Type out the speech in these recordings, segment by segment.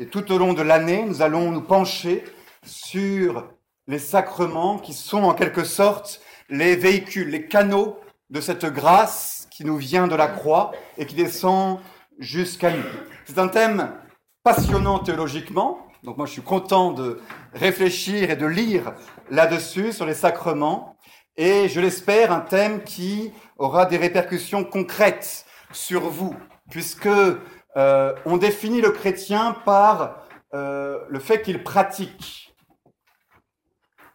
Et tout au long de l'année, nous allons nous pencher sur les sacrements qui sont en quelque sorte les véhicules, les canaux de cette grâce qui nous vient de la croix et qui descend jusqu'à nous. C'est un thème passionnant théologiquement, donc moi je suis content de réfléchir et de lire là-dessus sur les sacrements, et je l'espère un thème qui aura des répercussions concrètes sur vous, puisque euh, on définit le chrétien par euh, le fait qu'il pratique.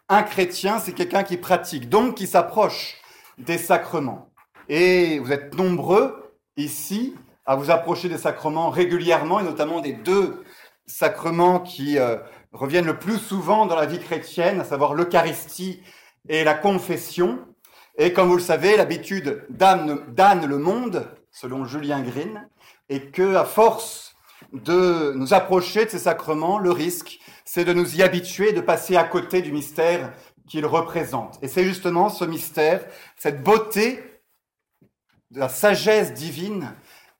Un chrétien, c'est quelqu'un qui pratique, donc qui s'approche des sacrements. Et vous êtes nombreux ici à vous approcher des sacrements régulièrement, et notamment des deux sacrements qui euh, reviennent le plus souvent dans la vie chrétienne, à savoir l'Eucharistie et la confession. Et comme vous le savez, l'habitude d'âne le monde, selon Julien Green, est que à force de nous approcher de ces sacrements, le risque, c'est de nous y habituer, de passer à côté du mystère qu'ils représentent. Et c'est justement ce mystère, cette beauté de la sagesse divine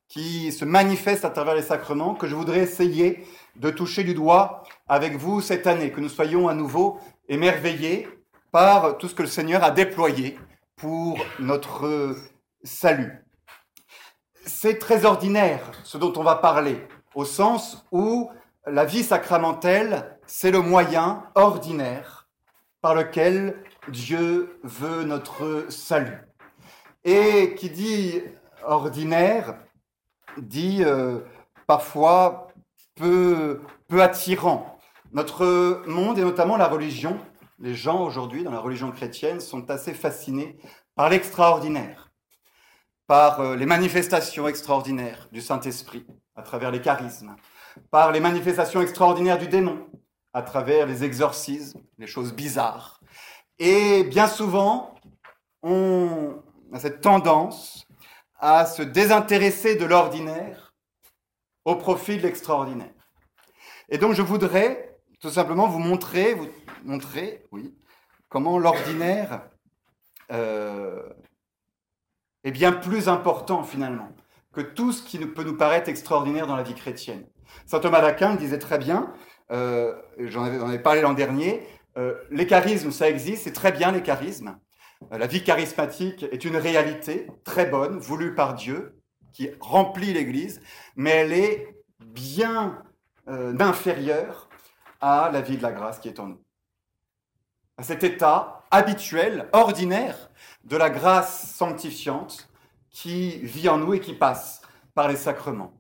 qui se manifeste à travers les sacrements que je voudrais essayer de toucher du doigt avec vous cette année, que nous soyons à nouveau émerveillés par tout ce que le Seigneur a déployé pour notre salut. C'est très ordinaire ce dont on va parler, au sens où la vie sacramentelle, c'est le moyen ordinaire par lequel Dieu veut notre salut. Et qui dit ordinaire, dit euh, parfois peu, peu attirant. Notre monde et notamment la religion, les gens aujourd'hui dans la religion chrétienne sont assez fascinés par l'extraordinaire, par euh, les manifestations extraordinaires du Saint-Esprit à travers les charismes, par les manifestations extraordinaires du démon à travers les exorcismes, les choses bizarres. Et bien souvent, on a cette tendance à se désintéresser de l'ordinaire au profit de l'extraordinaire. Et donc je voudrais tout simplement vous montrer, vous montrer, oui, comment l'ordinaire euh, est bien plus important finalement que tout ce qui peut nous paraître extraordinaire dans la vie chrétienne. Saint Thomas d'Aquin disait très bien, euh, j'en avais, parlé l'an dernier, euh, les charismes, ça existe, c'est très bien les charismes, euh, la vie charismatique est une réalité très bonne, voulue par Dieu, qui remplit l'Église, mais elle est bien inférieure à la vie de la grâce qui est en nous. À cet état habituel, ordinaire, de la grâce sanctifiante qui vit en nous et qui passe par les sacrements.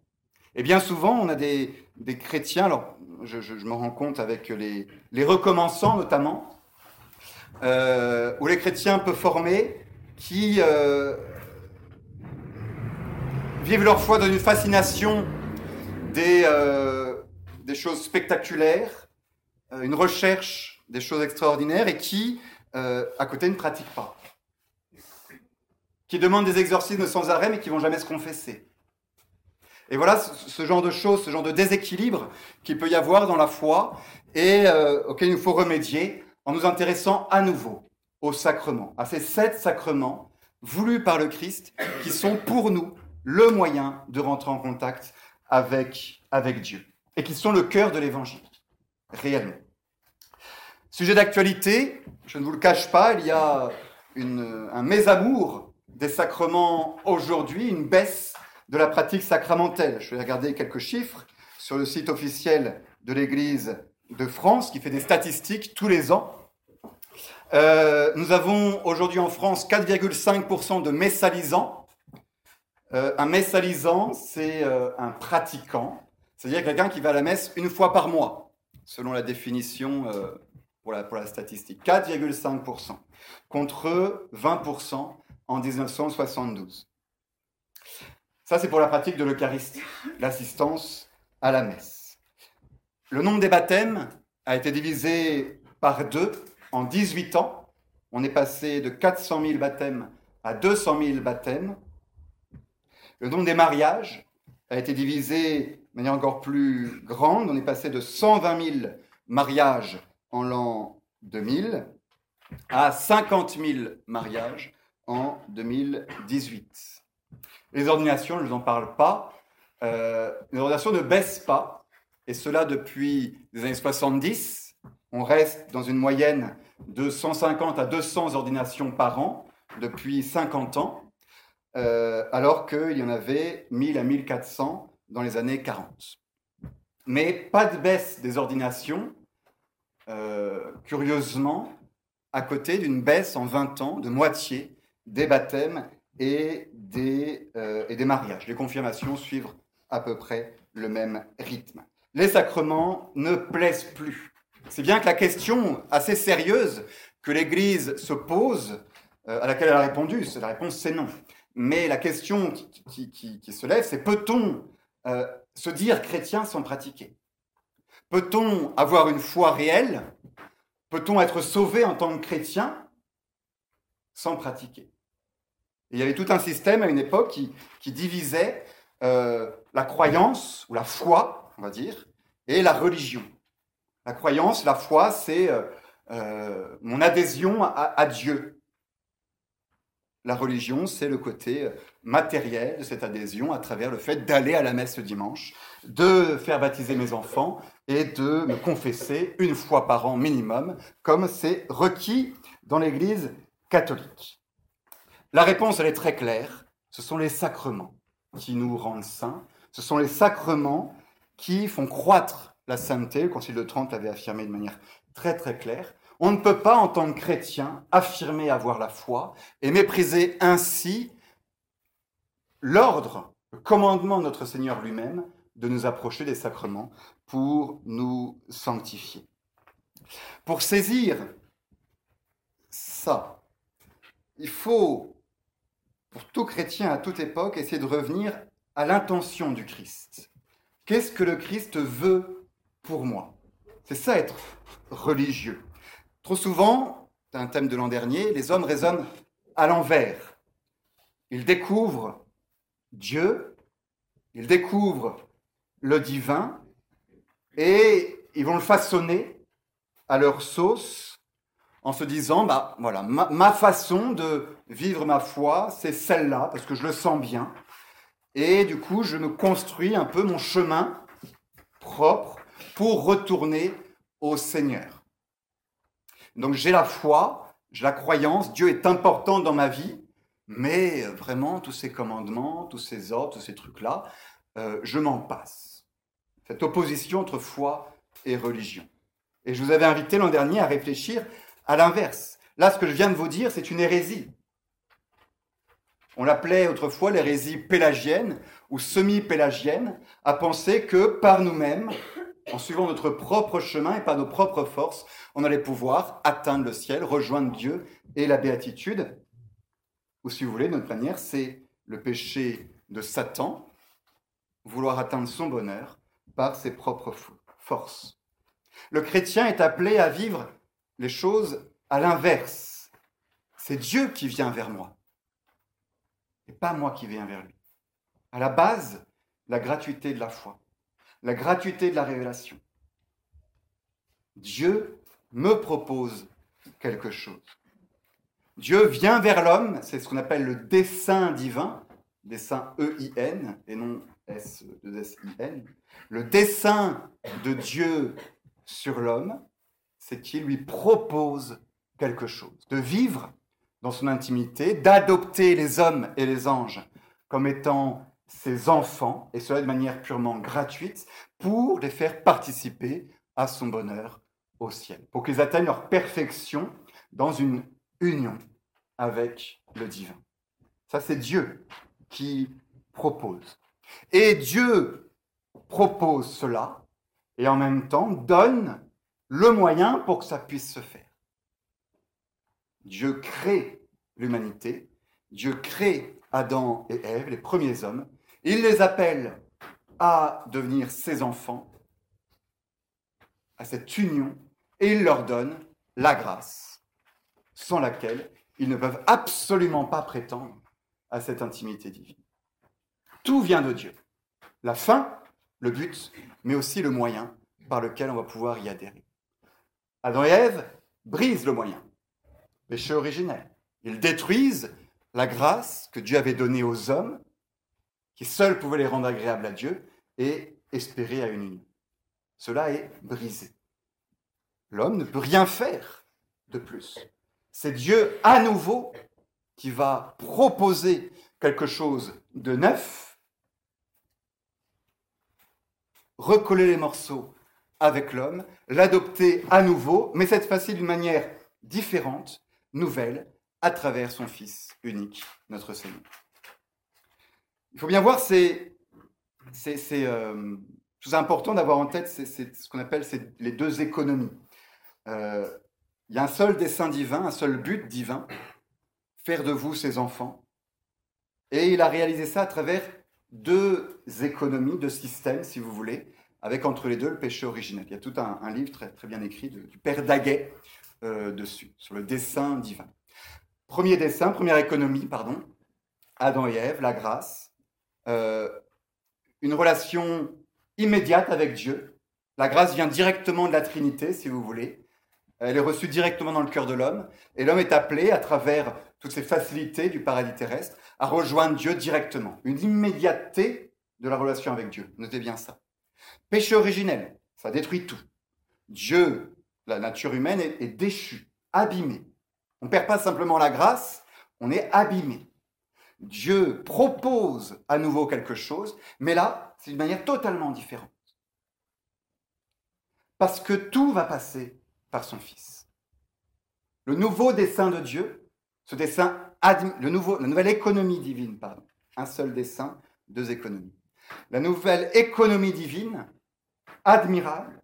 Et bien souvent, on a des, chrétiens, alors je, me rends compte avec les, les recommençants notamment, euh, où les chrétiens peu formés, qui euh, vivent leur foi dans une fascination des, euh, des choses spectaculaires, une recherche des choses extraordinaires, et qui, à côté, ne pratiquent pas. Qui demandent des exorcismes sans arrêt, mais qui vont jamais se confesser. Et voilà ce genre de choses, ce genre de déséquilibre qu'il peut y avoir dans la foi et auquel il nous faut remédier en nous intéressant à nouveau aux sacrements, à ces sept sacrements voulus par le Christ qui sont pour nous le moyen de rentrer en contact avec, avec Dieu et qui sont le cœur de l'évangile, réellement. Sujet d'actualité, je ne vous le cache pas, il y a un mésamour des sacrements aujourd'hui, une baisse de la pratique sacramentelle. Je vais regarder quelques chiffres sur le site officiel de l'Église de France qui fait des statistiques tous les ans. Euh, nous avons aujourd'hui en France 4,5% de messalisants. Euh, un messalisant, c'est euh, un pratiquant, c'est-à-dire quelqu'un qui va à la messe une fois par mois, selon la définition pour la, pour, statistique. 4,5% contre 20% en 1972. Ça, c'est pour la pratique de l'Eucharistie, l'assistance à la messe. Le nombre des baptêmes a été divisé par deux en 18 ans. On est passé de 400 000 baptêmes à 200 000 baptêmes. Le nombre des mariages a été divisé de manière encore plus grande. On est passé de 120 000 mariages en l'an 2000 à 50 000 mariages en 2018. Les ordinations, je ne vous en parle pas. Euh, les ordinations ne baissent pas et cela depuis les années 70. On reste dans une moyenne de 150 à 200 ordinations par an depuis 50 ans, euh, alors qu'il y en avait 1000 à 1400 dans les années 40. Mais pas de baisse des ordinations, curieusement, à côté d'une baisse en 20 ans de moitié des baptêmes et des, euh, et des mariages. Les confirmations suivent à peu près le même rythme. Les sacrements ne plaisent plus. C'est bien que la question assez sérieuse que l'Église se pose, euh, à laquelle elle a répondu, la réponse c'est non. Mais la question qui, se lève, c'est peut-on euh, se dire chrétien sans pratiquer? Peut-on avoir une foi réelle? Peut-on être sauvé en tant que chrétien sans pratiquer? Il y avait tout un système à une époque qui, qui divisait euh, la croyance ou la foi, on va dire, et la religion. La croyance, la foi, c'est euh, euh, mon adhésion à, Dieu. La religion, c'est le côté matériel de cette adhésion à travers le fait d'aller à la messe le dimanche, de faire baptiser mes enfants et de me confesser une fois par an minimum, comme c'est requis dans l'Église catholique. La réponse, elle est très claire, ce sont les sacrements qui nous rendent saints, ce sont les sacrements qui font croître la sainteté. Le Concile de Trente l'avait affirmé de manière très très claire. On ne peut pas, en tant que chrétien, affirmer avoir la foi et mépriser ainsi l'ordre, le commandement de notre Seigneur lui-même de nous approcher des sacrements pour nous sanctifier. Pour saisir ça, il faut, pour tout chrétien à toute époque, essayer de revenir à l'intention du Christ. Qu'est-ce que le Christ veut pour moi? C'est ça être religieux. Trop souvent, c'est un thème de l'an dernier, les hommes raisonnent à l'envers. Ils découvrent Dieu, ils découvrent le divin, et ils vont le façonner à leur sauce en se disant, bah voilà, ma, façon de vivre ma foi, c'est celle-là, parce que je le sens bien. Et du coup, je me construis un peu mon chemin propre pour retourner au Seigneur. Donc j'ai la foi, j'ai la croyance, Dieu est important dans ma vie, mais vraiment tous ces commandements, tous ces ordres, tous ces trucs-là, euh, je m'en passe cette opposition entre foi et religion. Et je vous avais invité l'an dernier à réfléchir à l'inverse. Là, ce que je viens de vous dire, c'est une hérésie. On l'appelait autrefois l'hérésie pélagienne ou semi-pélagienne, à penser que par nous-mêmes, en suivant notre propre chemin et par nos propres forces, on allait pouvoir atteindre le ciel, rejoindre Dieu et la béatitude. Ou si vous voulez, de notre manière, c'est le péché de Satan, vouloir atteindre son bonheur par ses propres forces. Le chrétien est appelé à vivre les choses à l'inverse. C'est Dieu qui vient vers moi, et pas moi qui viens vers lui. À la base, la gratuité de la foi, la gratuité de la révélation. Dieu me propose quelque chose. Dieu vient vers l'homme, c'est ce qu'on appelle le dessein divin, dessein E-I-N et non S-2-S-I-N. Le dessein de Dieu sur l'homme, c'est qu'il lui propose quelque chose, de vivre dans son intimité, d'adopter les hommes et les anges comme étant ses enfants, et cela de manière purement gratuite, pour les faire participer à son bonheur au ciel, pour qu'ils atteignent leur perfection dans une union avec le divin. Ça, c'est Dieu qui propose. Et Dieu propose cela et en même temps donne le moyen pour que ça puisse se faire. Dieu crée l'humanité, Dieu crée Adam et Ève, les premiers hommes, il les appelle à devenir ses enfants, à cette union, et il leur donne la grâce, sans laquelle ils ne peuvent absolument pas prétendre à cette intimité divine. Tout vient de Dieu. La fin, le but, mais aussi le moyen par lequel on va pouvoir y adhérer. Adam et Ève brisent le moyen, péché originel. Ils détruisent la grâce que Dieu avait donnée aux hommes, qui seuls pouvaient les rendre agréables à Dieu et espérer à une union. cela est brisé. L'homme ne peut rien faire de plus. C'est Dieu à nouveau qui va proposer quelque chose de neuf, recoller les morceaux avec l'homme, l'adopter à nouveau, mais cette fois-ci d'une manière différente, nouvelle, à travers son Fils unique, notre Seigneur. Il faut bien voir, c'est euh, important d'avoir en tête ce qu'on appelle les deux économies. Euh, il y a un seul dessein divin, un seul but divin, faire de vous ses enfants. Et il a réalisé ça à travers deux économies, deux systèmes, si vous voulez, avec entre les deux le péché originel. Il y a tout un, livre très, très bien écrit du père Daguet euh, dessus, sur le dessein divin. Premier dessin, première économie, pardon, Adam et Ève, la grâce, euh, une relation immédiate avec Dieu. La grâce vient directement de la Trinité, si vous voulez. Elle est reçue directement dans le cœur de l'homme. Et l'homme est appelé, à travers toutes ces facilités du paradis terrestre, à rejoindre Dieu directement. Une immédiateté de la relation avec Dieu. Notez bien ça. Péché originel, ça détruit tout. Dieu, la nature humaine, est, est déchue, abîmée. On ne perd pas simplement la grâce, on est abîmé. Dieu propose à nouveau quelque chose, mais là, c'est d'une manière totalement différente. Parce que tout va passer par son Fils. Le nouveau dessein de Dieu, ce dessein, le nouveau, la nouvelle économie divine, pardon, un seul dessein, deux économies. La nouvelle économie divine, admirable,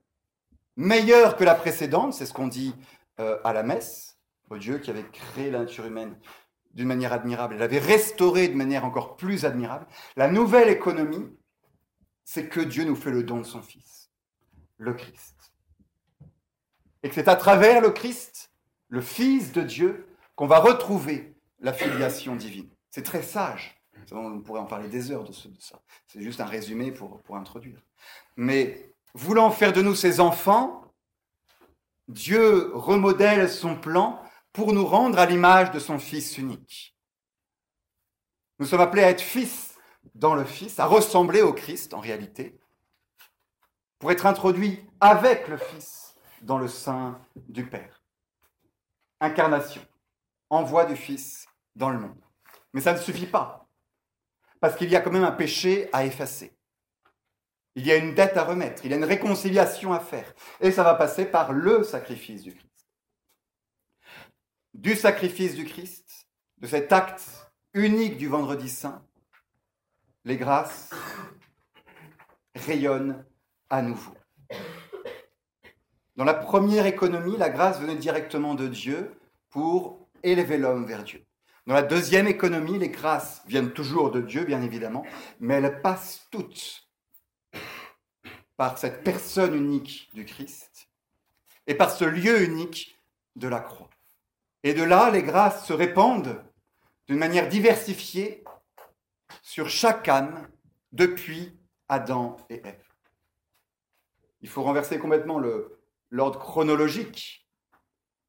meilleure que la précédente, c'est ce qu'on dit euh, à la messe, au Dieu qui avait créé la nature humaine d'une manière admirable, elle avait restauré de manière encore plus admirable. La nouvelle économie, c'est que Dieu nous fait le don de son Fils, le Christ. Et que c'est à travers le Christ, le Fils de Dieu, qu'on va retrouver la filiation divine. C'est très sage. On pourrait en parler des heures de, ça. C'est juste un résumé pour, pour introduire. Mais voulant faire de nous ses enfants, Dieu remodèle son plan pour nous rendre à l'image de son Fils unique. Nous sommes appelés à être fils dans le Fils, à ressembler au Christ en réalité, pour être introduits avec le Fils dans le sein du Père. Incarnation, envoi du Fils dans le monde. Mais ça ne suffit pas, parce qu'il y a quand même un péché à effacer. Il y a une dette à remettre, il y a une réconciliation à faire, et ça va passer par le sacrifice du Christ du sacrifice du Christ, de cet acte unique du vendredi saint, les grâces rayonnent à nouveau. Dans la première économie, la grâce venait directement de Dieu pour élever l'homme vers Dieu. Dans la deuxième économie, les grâces viennent toujours de Dieu, bien évidemment, mais elles passent toutes par cette personne unique du Christ et par ce lieu unique de la croix. Et de là, les grâces se répandent d'une manière diversifiée sur chaque âme depuis Adam et Ève. Il faut renverser complètement l'ordre chronologique.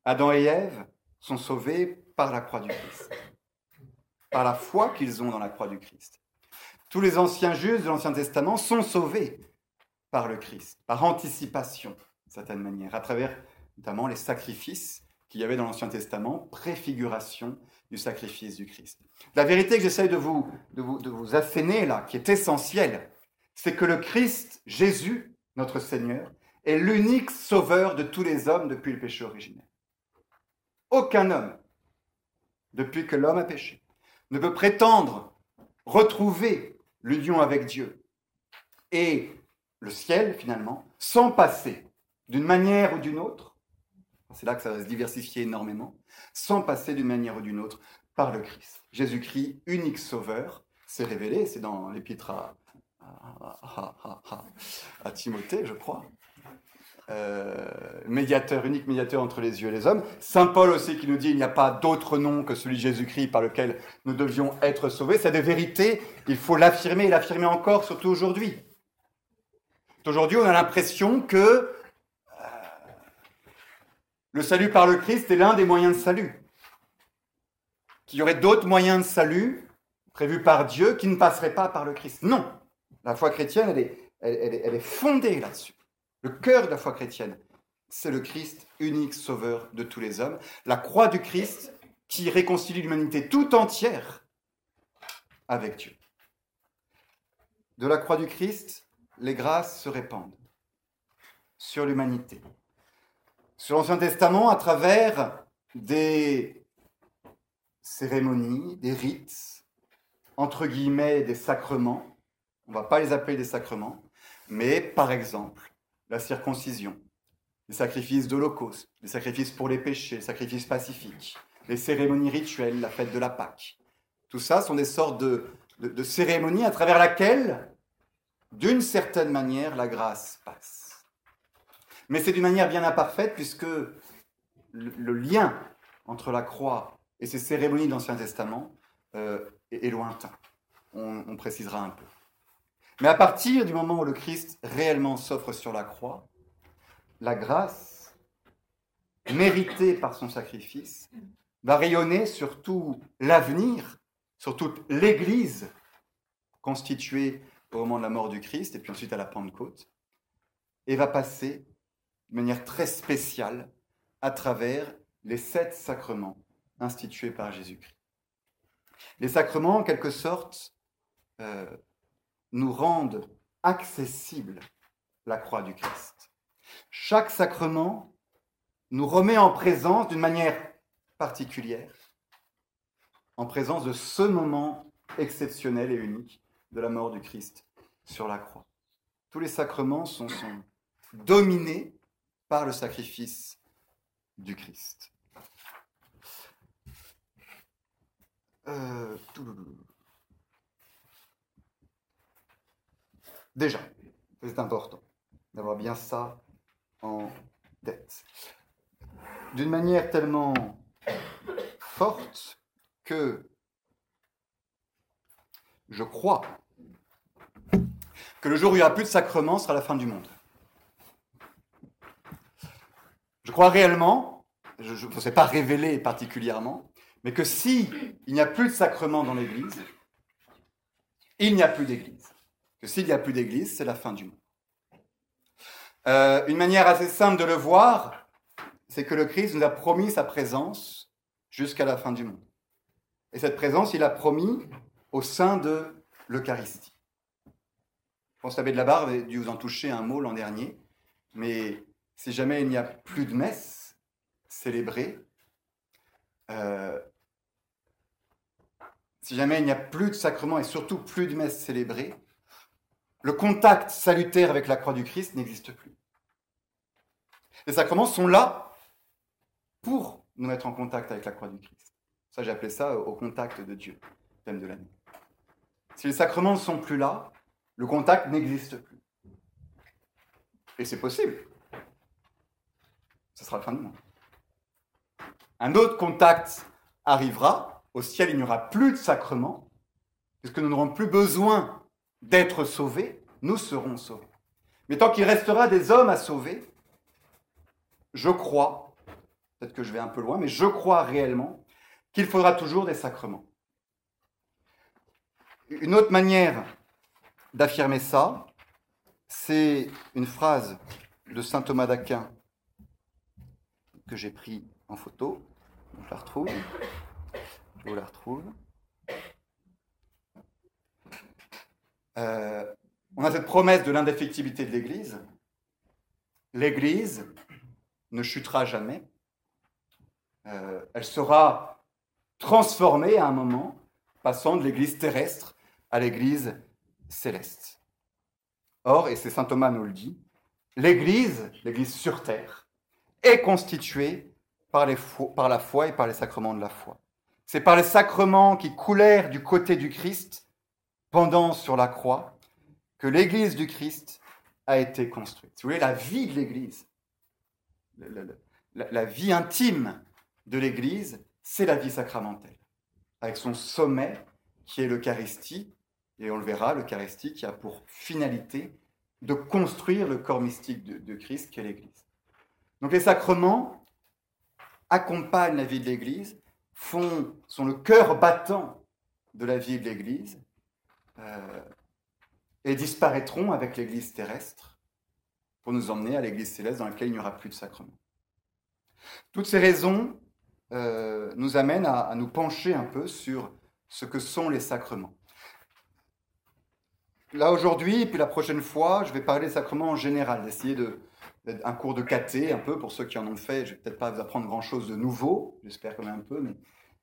Adam et Ève sont sauvés par la croix du Christ, par la foi qu'ils ont dans la croix du Christ. Tous les anciens justes de l'Ancien Testament sont sauvés par le Christ, par anticipation, d'une certaine manière, à travers notamment les sacrifices qu'il y avait dans l'Ancien Testament, préfiguration du sacrifice du Christ. La vérité que j'essaie de vous, de, vous, de vous asséner là, qui est essentielle, c'est que le Christ, Jésus, notre Seigneur, est l'unique sauveur de tous les hommes depuis le péché originel. Aucun homme, depuis que l'homme a péché, ne peut prétendre retrouver l'union avec Dieu et le ciel, finalement, sans passer, d'une manière ou d'une autre, c'est là que ça va se diversifier énormément, sans passer d'une manière ou d'une autre par le Christ. Jésus-Christ, unique sauveur, s'est révélé, c'est dans l'épître à, à, Timothée, je crois. Euh, médiateur, unique médiateur entre les yeux et les hommes. Saint Paul aussi qui nous dit il n'y a pas d'autre nom que celui de Jésus-Christ par lequel nous devions être sauvés. C'est des vérités, il faut l'affirmer et l'affirmer encore, surtout aujourd'hui. Aujourd'hui, on a l'impression que le salut par le Christ est l'un des moyens de salut. Qu'il y aurait d'autres moyens de salut prévus par Dieu qui ne passeraient pas par le Christ. Non. La foi chrétienne, elle, est, fondée là-dessus. Le cœur de la foi chrétienne, c'est le Christ, unique sauveur de tous les hommes. La croix du Christ qui réconcilie l'humanité tout entière avec Dieu. De la croix du Christ, les grâces se répandent sur l'humanité. Sur l'Ancien Testament, à travers des cérémonies, des rites, entre guillemets des sacrements, on ne va pas les appeler des sacrements, mais par exemple la circoncision, les sacrifices d'Holocauste, les sacrifices pour les péchés, les sacrifices pacifiques, les cérémonies rituelles, la fête de la Pâque. Tout ça sont des sortes de, de, cérémonies à travers laquelle, d'une certaine manière, la grâce passe. Mais c'est d'une manière bien imparfaite puisque le, lien entre la croix et ces cérémonies d'Ancien Testament euh, est, lointain. On précisera un peu. Mais à partir du moment où le Christ réellement s'offre sur la croix, la grâce, méritée par son sacrifice, va rayonner sur tout l'avenir, sur toute l'Église constituée au moment de la mort du Christ et puis ensuite à la Pentecôte, et va passer de manière très spéciale à travers les sept sacrements institués par Jésus-Christ. Les sacrements, en quelque sorte, euh, nous rendent accessible la croix du Christ. Chaque sacrement nous remet en présence d'une manière particulière, en présence de ce moment exceptionnel et unique de la mort du Christ sur la croix. Tous les sacrements sont, dominés par le sacrifice du Christ. Euh, déjà, c'est important d'avoir bien ça en tête. D'une manière tellement forte que je crois que le jour où il n'y aura plus de sacrement sera la fin du monde. Je crois réellement, je ne sais pas révéler particulièrement, mais que si il n'y a plus de sacrement dans l'Église, il n'y a plus d'Église. Que s'il n'y a plus d'Église, c'est la fin du monde. Euh, une manière assez simple de le voir, c'est que le Christ nous a promis sa présence jusqu'à la fin du monde. Et cette présence, il a promis au sein de l'Eucharistie. Je pense que l'abbé de la Barre avait dû vous en toucher un mot l'an dernier, mais si jamais il n'y a plus de messe célébrée, euh, si jamais il n'y a plus de sacrement et surtout plus de messe célébrée, le contact salutaire avec la croix du Christ n'existe plus. Les sacrements sont là pour nous mettre en contact avec la croix du Christ. Ça, j'ai appelé ça au contact de Dieu, thème de l'année. Si les sacrements ne sont plus là, le contact n'existe plus. Et c'est possible. Ce sera la fin du monde. Un autre contact arrivera. Au ciel, il n'y aura plus de sacrements, puisque nous n'aurons plus besoin d'être sauvés, nous serons sauvés. Mais tant qu'il restera des hommes à sauver, je crois peut-être que je vais un peu loin, mais je crois réellement qu'il faudra toujours des sacrements. Une autre manière d'affirmer ça, c'est une phrase de saint Thomas d'Aquin que j'ai pris en photo. Je la retrouve. Je vous la retrouve. Euh, on a cette promesse de l'indéfectibilité de l'Église. L'Église ne chutera jamais. Euh, elle sera transformée à un moment, passant de l'Église terrestre à l'Église céleste. Or, et c'est Saint Thomas nous le dit, l'Église, l'Église sur terre, est constituée par, par la foi et par les sacrements de la foi. C'est par les sacrements qui coulèrent du côté du Christ pendant sur la croix que l'Église du Christ a été construite. vous voyez, la vie de l'Église, la, vie intime de l'Église, c'est la vie sacramentelle, avec son sommet qui est l'Eucharistie, et on le verra, l'Eucharistie qui a pour finalité de construire le corps mystique de, Christ qui est l'Église. Donc les sacrements accompagnent la vie de l'Église, font, sont le cœur battant de la vie de l'Église, euh, et disparaîtront avec l'Église terrestre. pour nous emmener à l'Église céleste dans laquelle il n'y aura plus de sacrement. Toutes ces raisons euh, nous amènent à, nous pencher un peu sur ce que sont les sacrements. Là aujourd'hui, puis la prochaine fois, je vais parler des sacrements en général, d'essayer de, un cours de caté un peu pour ceux qui en ont fait. Je vais peut-être pas vous apprendre grand chose de nouveau, j'espère quand même un peu, mais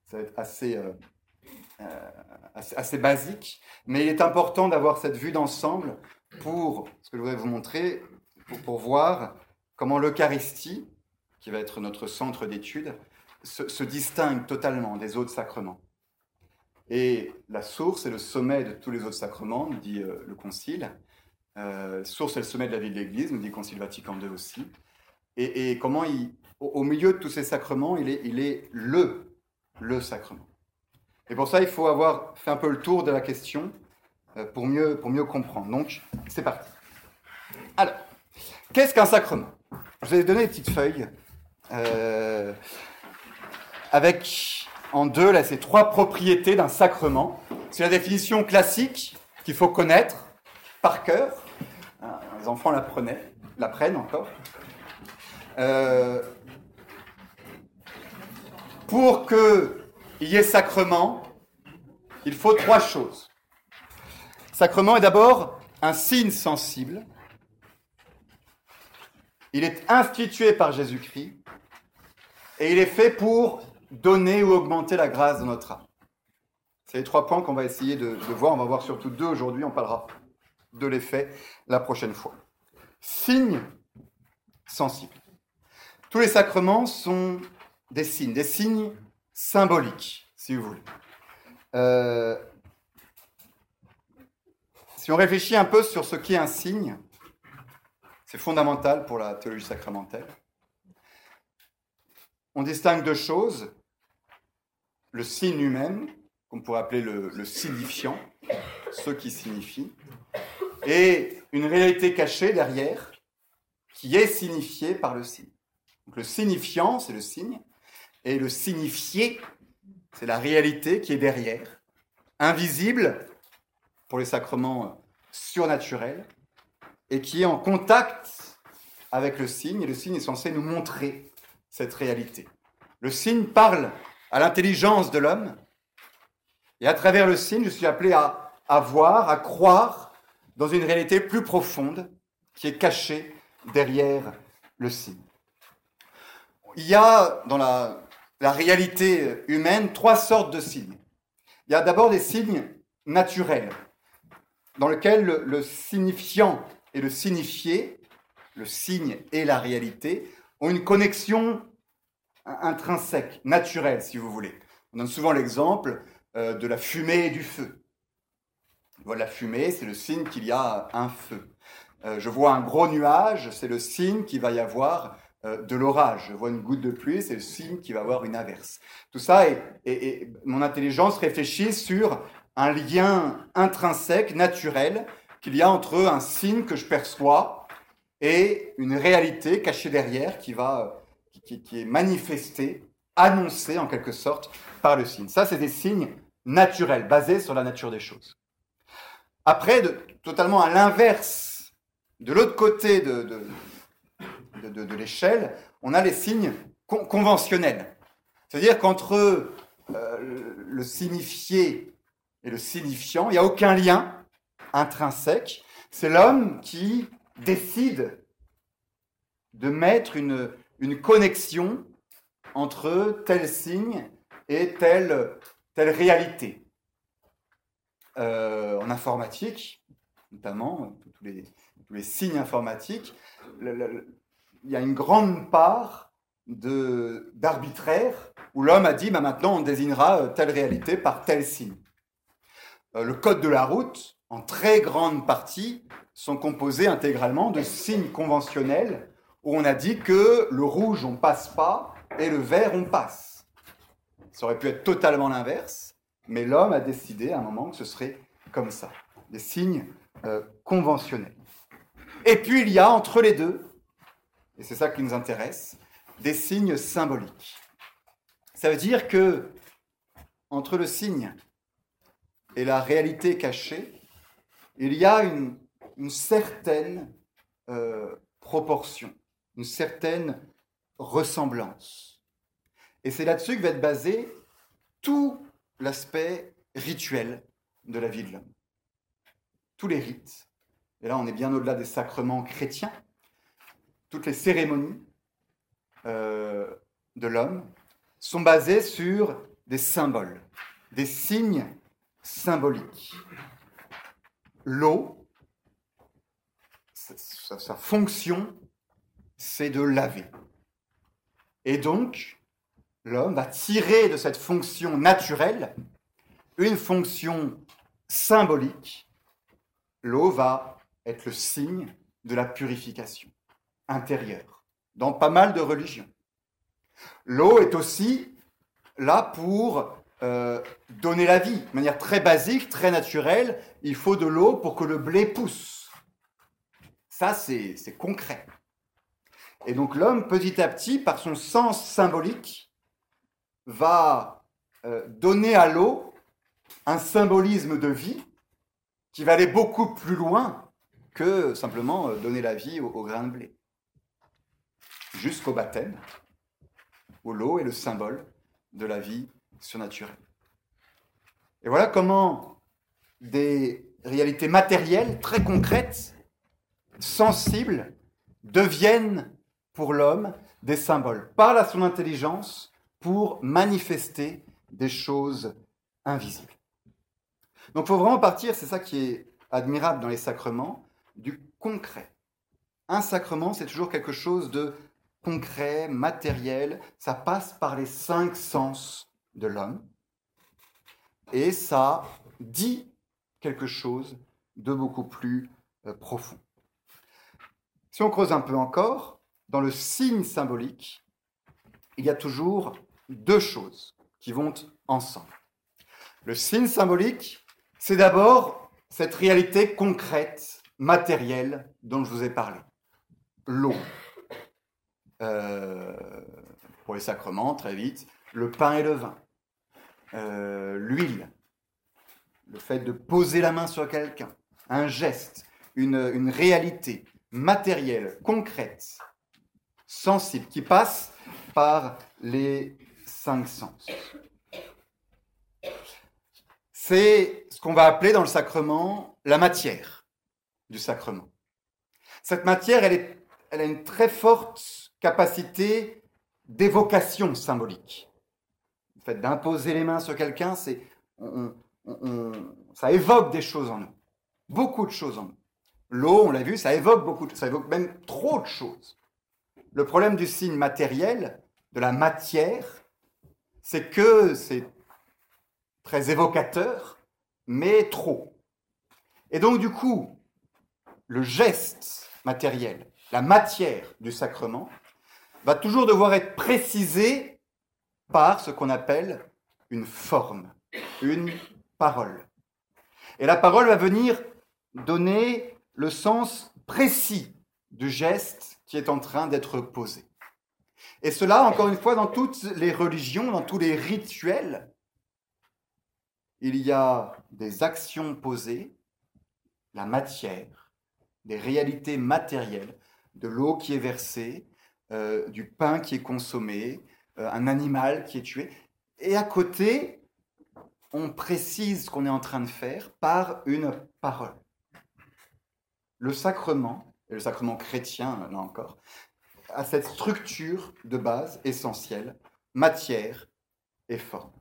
ça va être assez, euh, euh, assez, basique. Mais il est important d'avoir cette vue d'ensemble pour ce que je voudrais vous montrer, pour, voir comment l'Eucharistie, qui va être notre centre d'étude, se, distingue totalement des autres sacrements. Et la source et le sommet de tous les autres sacrements, nous dit euh, le Concile, euh, source et le sommet de la vie de l'Église, nous dit le Concile Vatican II aussi. Et, comment, il, au, milieu de tous ces sacrements, il est, il est le, le sacrement. Et pour ça, il faut avoir fait un peu le tour de la question euh, pour mieux, pour mieux comprendre. Donc, c'est parti. Alors, qu'est-ce qu'un sacrement? Je vous ai donné des petites feuilles euh, avec en deux là, ces trois propriétés d'un sacrement. C'est la définition classique qu'il faut connaître par cœur. Les enfants l'apprennent encore. Euh, pour qu'il y ait sacrement, il faut trois choses. Sacrement est d'abord un signe sensible. Il est institué par Jésus-Christ et il est fait pour donner ou augmenter la grâce de notre âme. C'est les trois points qu'on va essayer de, de, voir. On va voir surtout deux aujourd'hui. On parlera de l'effet la prochaine fois. Signe sensible. Tous les sacrements sont des signes, des signes symboliques, si vous voulez. Euh, si on réfléchit un peu sur ce qu'est un signe, c'est fondamental pour la théologie sacramentelle. On distingue deux choses. Le signe lui-même, qu'on pourrait appeler le, le signifiant, ce qui signifie, et une réalité cachée derrière, qui est signifiée par le signe. Donc le signifiant, c'est le signe, et le signifié, c'est la réalité qui est derrière, invisible pour les sacrements surnaturels, et qui est en contact avec le signe, et le signe est censé nous montrer cette réalité. Le signe parle à l'intelligence de l'homme, et à travers le signe, je suis appelé à, à voir, à croire dans une réalité plus profonde qui est cachée derrière le signe. Il y a dans la, réalité humaine trois sortes de signes. Il y a d'abord des signes naturels, dans lesquels le, signifiant et le signifié, le signe et la réalité, ont une connexion intrinsèque, naturelle, si vous voulez. On donne souvent l'exemple euh, de la fumée et du feu. Voilà, la fumée, c'est le signe qu'il y a un feu. Euh, je vois un gros nuage, c'est le signe qu'il va y avoir de l'orage. Je vois une goutte de pluie, c'est le signe qu'il va avoir une averse. Tout ça, et, mon intelligence réfléchit sur un lien intrinsèque, naturel, qu'il y a entre un signe que je perçois et une réalité cachée derrière qui, va, qui, qui est manifestée, annoncée en quelque sorte par le signe. Ça, c'est des signes naturels, basés sur la nature des choses. Après, totalement à l'inverse, de l'autre côté de, de, l'échelle, on a les signes conventionnels. C'est-à-dire qu'entre euh, le signifié et le signifiant, il n'y a aucun lien intrinsèque. C'est l'homme qui décide de mettre une, connexion entre tel signe et telle, telle réalité. Euh, en informatique, notamment tous les, tous les signes informatiques, il y a une grande part d'arbitraire où l'homme a dit bah, maintenant on désignera euh, telle réalité par tel signe. Euh, le code de la route, en très grande partie, sont composés intégralement de signes conventionnels où on a dit que le rouge on passe pas et le vert on passe. Ça aurait pu être totalement l'inverse. Mais l'homme a décidé à un moment que ce serait comme ça, des signes euh, conventionnels. Et puis il y a entre les deux, et c'est ça qui nous intéresse, des signes symboliques. Ça veut dire que entre le signe et la réalité cachée, il y a une, certaine euh, proportion, une certaine ressemblance. Et c'est là-dessus que va être basé tout l'aspect rituel de la vie de l'homme. Tous les rites, et là on est bien au-delà des sacrements chrétiens, toutes les cérémonies euh, de l'homme sont basées sur des symboles, des signes symboliques. L'eau, sa, fonction, c'est de laver. Et donc, l'homme va tirer de cette fonction naturelle une fonction symbolique. L'eau va être le signe de la purification intérieure dans pas mal de religions. L'eau est aussi là pour euh, donner la vie. De manière très basique, très naturelle, il faut de l'eau pour que le blé pousse. Ça, c'est concret. Et donc l'homme, petit à petit, par son sens symbolique, va euh, donner à l'eau un symbolisme de vie qui va aller beaucoup plus loin que simplement euh, donner la vie au, au grain de blé. Jusqu'au baptême, où l'eau est le symbole de la vie surnaturelle. Et voilà comment des réalités matérielles très concrètes, sensibles, deviennent pour l'homme des symboles, parlent à son intelligence pour manifester des choses invisibles. Donc il faut vraiment partir, c'est ça qui est admirable dans les sacrements, du concret. Un sacrement, c'est toujours quelque chose de concret, matériel, ça passe par les cinq sens de l'homme et ça dit quelque chose de beaucoup plus euh, profond. Si on creuse un peu encore, dans le signe symbolique, il y a toujours deux choses qui vont ensemble. Le signe symbolique, c'est d'abord cette réalité concrète, matérielle dont je vous ai parlé. L'eau. Euh, pour les sacrements, très vite, le pain et le vin, euh, l'huile, le fait de poser la main sur quelqu'un, un geste, une, réalité matérielle, concrète, sensible, qui passe par les cinq sens. C'est ce qu'on va appeler dans le sacrement la matière du sacrement. Cette matière, elle a une très forte capacité d'évocation symbolique. Le fait d'imposer les mains sur quelqu'un, c'est, ça évoque des choses en nous, beaucoup de choses en nous. L'eau, on l'a vu, ça évoque beaucoup, de, ça évoque même trop de choses. Le problème du signe matériel, de la matière, c'est que c'est très évocateur, mais trop. Et donc du coup, le geste matériel, la matière du sacrement, va toujours devoir être précisé par ce qu'on appelle une forme, une parole. Et la parole va venir donner le sens précis du geste qui est en train d'être posé. Et cela, encore une fois, dans toutes les religions, dans tous les rituels, il y a des actions posées, la matière, des réalités matérielles, de l'eau qui est versée, euh, du pain qui est consommé, euh, un animal qui est tué. Et à côté, on précise ce qu'on est en train de faire par une parole. Le sacrement, et le sacrement chrétien là encore, a cette structure de base essentielle, matière et forme.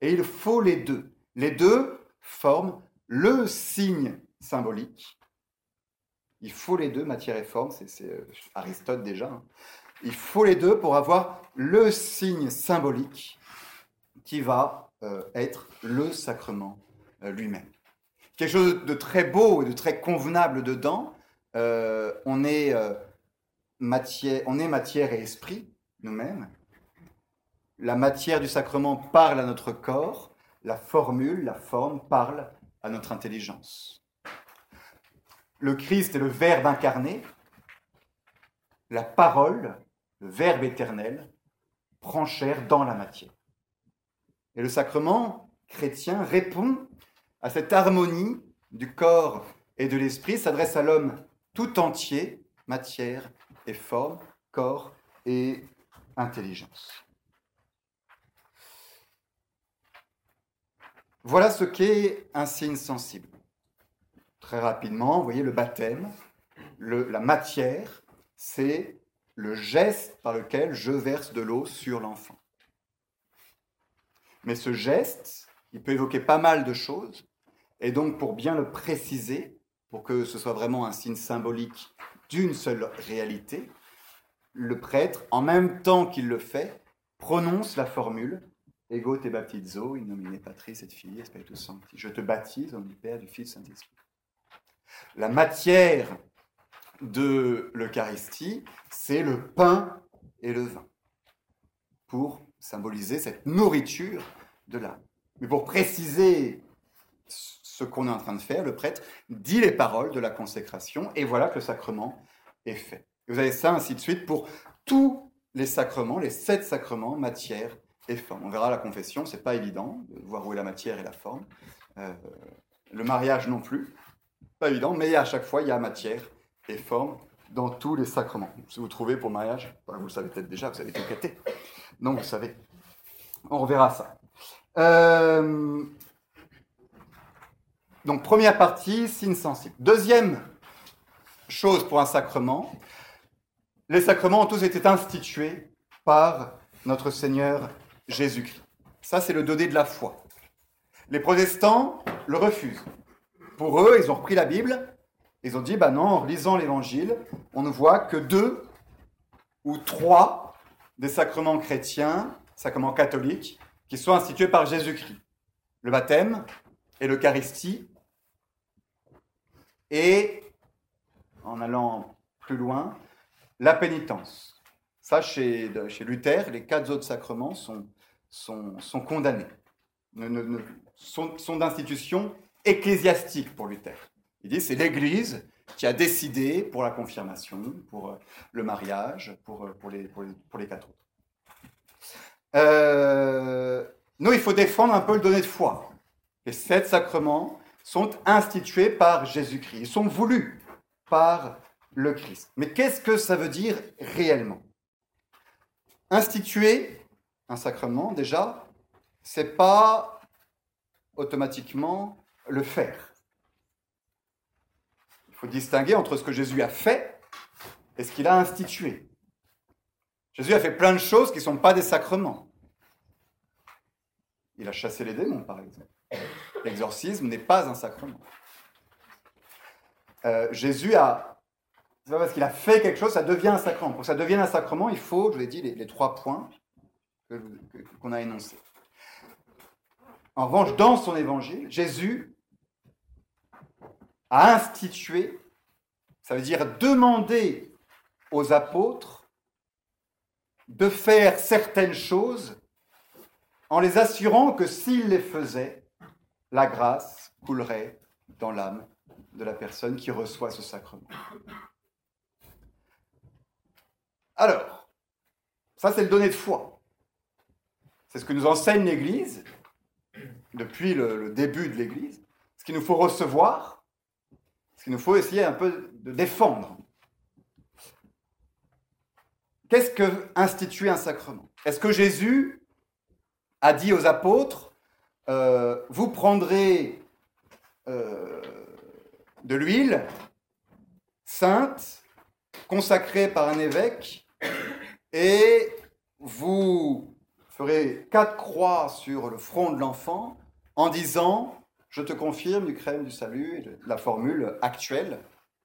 Et il faut les deux. Les deux forment le signe symbolique. Il faut les deux, matière et forme, c'est euh, Aristote déjà. Hein. Il faut les deux pour avoir le signe symbolique qui va euh, être le sacrement euh, lui-même. Quelque chose de très beau et de très convenable dedans. Euh, on, est, matière, on est matière et esprit, nous-mêmes. La matière du sacrement parle à notre corps. La formule, la forme parle à notre intelligence. Le Christ est le Verbe incarné. La parole le Verbe éternel, prend chair dans la matière. Et le sacrement chrétien répond à cette harmonie du corps et de l'esprit, s'adresse à l'homme tout entier, matière et forme, corps et intelligence. Voilà ce qu'est un signe sensible. Très rapidement, vous voyez le baptême, la matière, c'est le geste par lequel je verse de l'eau sur l'enfant. Mais ce geste, il peut évoquer pas mal de choses, et donc pour bien le préciser, pour que ce soit vraiment un signe symbolique d'une seule réalité, le prêtre, en même temps qu'il le fait, prononce la formule Ego te baptizo, in nomine Patris et Filii Spiritus Sancti. Je te baptise au nom du Père, du Fils, Saint-Esprit. La matière de l'Eucharistie, c'est le pain et le vin, pour symboliser cette nourriture de l'âme. Mais pour préciser ce qu'on est en train de faire, le prêtre dit les paroles de la consécration, et voilà que le sacrement est fait. vous avez ça ainsi de suite pour tous les sacrements, les sept sacrements, matière et forme. On verra la confession, c'est pas évident de voir où est la matière et la forme. Euh, le mariage non plus, pas évident, mais à chaque fois il y a matière et forme dans tous les sacrements. Si vous trouvez pour mariage, vous le savez peut-être déjà, vous avez tout quêté. Non, vous savez. On reverra ça. Euh, donc première partie, signe sensible. Deuxième chose pour un sacrement, les sacrements ont tous été institués par notre Seigneur Jésus-Christ. Ça, c'est le donné de la foi. Les protestants le refusent. Pour eux, ils ont repris la Bible, ils ont dit, bah non, en lisant l'Évangile, on ne voit que deux ou trois des sacrements chrétiens, sacrements catholiques, qui sont institués par Jésus-Christ. Le baptême et l'Eucharistie et, en allant plus loin, la pénitence. Ça, chez, chez Luther, les quatre autres sacrements sont, sont, sont condamnés, ne, sont, sont d'institution ecclésiastique pour Luther. Il dit c'est l'Église qui a décidé pour la confirmation, pour euh, le mariage, pour, euh, pour, les, pour, les, quatre autres. Euh, nous, il faut défendre un peu le donné de foi. Les sept sacrements sont institués par Jésus-Christ. Ils sont voulus par le Christ. Mais qu'est-ce que ça veut dire réellement? Instituer un sacrement, déjà, c'est pas automatiquement le faire. Distinguer entre ce que Jésus a fait et ce qu'il a institué. Jésus a fait plein de choses qui ne sont pas des sacrements. Il a chassé les démons, par exemple. L'exorcisme n'est pas un sacrement. Euh, Jésus a, c'est pas parce qu'il a fait quelque chose, ça devient un sacrement. Pour que ça devienne un sacrement, il faut, je l'ai dit, les, trois points qu'on a énoncés. En revanche, dans son évangile, Jésus a institué, ça veut dire demander aux apôtres de faire certaines choses en les assurant que s'ils les faisaient, la grâce coulerait dans l'âme de la personne qui reçoit ce sacrement. Alors, ça c'est le donné de foi. C'est ce que nous enseigne l'Église depuis le, début de l'Église. Ce qu'il nous faut recevoir, ce qu'il nous faut essayer un peu de défendre. Qu'est-ce que instituer un sacrement? Est-ce que Jésus a dit aux apôtres euh, vous prendrez euh, de l'huile sainte, consacrée par un évêque, et vous ferez quatre croix sur le front de l'enfant en disant Je te confirme du crème du salut, la formule actuelle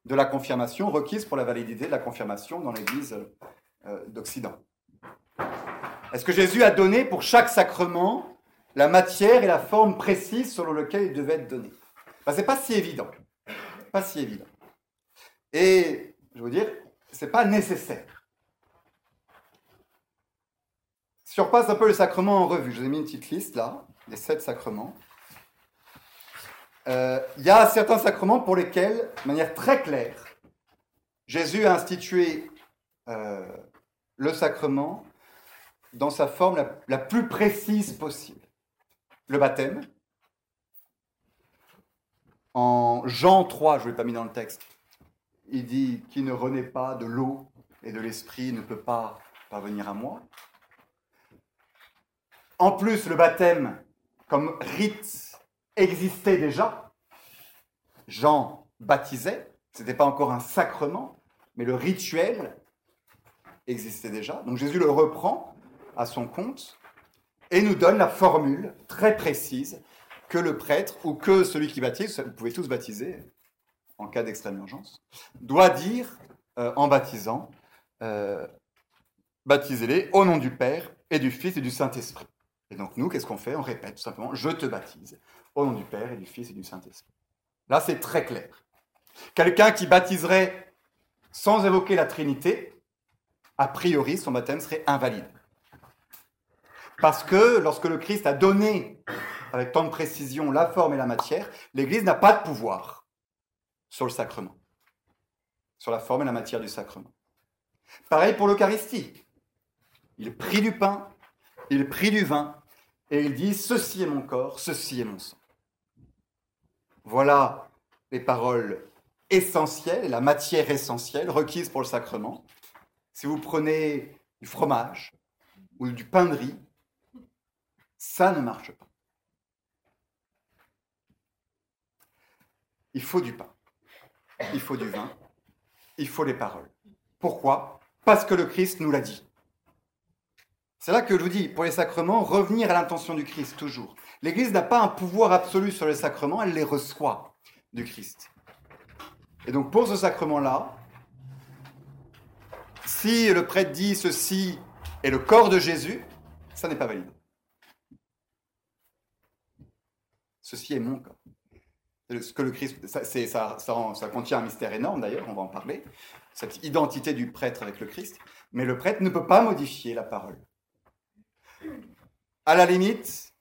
de la confirmation requise pour la validité de la confirmation dans l'Église euh, d'Occident. Est-ce que Jésus a donné pour chaque sacrement la matière et la forme précise selon laquelle il devait être donné? Ce n'est pas si évident. Pas si évident. Et je veux dire, ce n'est pas nécessaire. Si on repasse un peu le sacrement en revue, je vous ai mis une petite liste là, des sept sacrements. Euh, il y a certains sacrements pour lesquels, de manière très claire, Jésus a institué euh, le sacrement dans sa forme la plus précise possible le baptême. En Jean 3, je ne l'ai pas mis dans le texte, il dit qu'il ne renaît pas de l'eau et de l'Esprit ne peut pas parvenir à moi. En plus, le baptême, comme rite, existait déjà. Jean baptisait, ce n'était pas encore un sacrement, mais le rituel existait déjà. Donc Jésus le reprend à son compte et nous donne la formule très précise que le prêtre ou que celui qui baptise, vous pouvez tous baptiser en cas d'extrême urgence, doit dire euh, en baptisant, euh, baptisez-les au nom du Père et du Fils et du Saint-Esprit. Et donc nous, qu'est-ce qu'on fait? On répète tout simplement, je te baptise au nom du Père et du Fils et du Saint-Esprit. Là, c'est très clair. Quelqu'un qui baptiserait sans évoquer la Trinité, a priori, son baptême serait invalide. Parce que lorsque le Christ a donné avec tant de précision la forme et la matière, l'Église n'a pas de pouvoir sur le sacrement, sur la forme et la matière du sacrement. Pareil pour l'Eucharistie. Il prit du pain, il prit du vin, et il dit, ceci est mon corps, ceci est mon sang. Voilà les paroles essentielles, la matière essentielle requise pour le sacrement. Si vous prenez du fromage ou du pain de riz, ça ne marche pas. Il faut du pain, il faut du vin, il faut les paroles. Pourquoi? Parce que le Christ nous l'a dit. C'est là que je vous dis, pour les sacrements, revenir à l'intention du Christ toujours. L'Église n'a pas un pouvoir absolu sur les sacrements, elle les reçoit du Christ. Et donc pour ce sacrement-là, si le prêtre dit ceci est le corps de Jésus, ça n'est pas valide. Ceci est mon corps. Que le Christ, ça, contient un mystère énorme d'ailleurs, on va en parler, cette identité du prêtre avec le Christ, mais le prêtre ne peut pas modifier la parole. À la limite,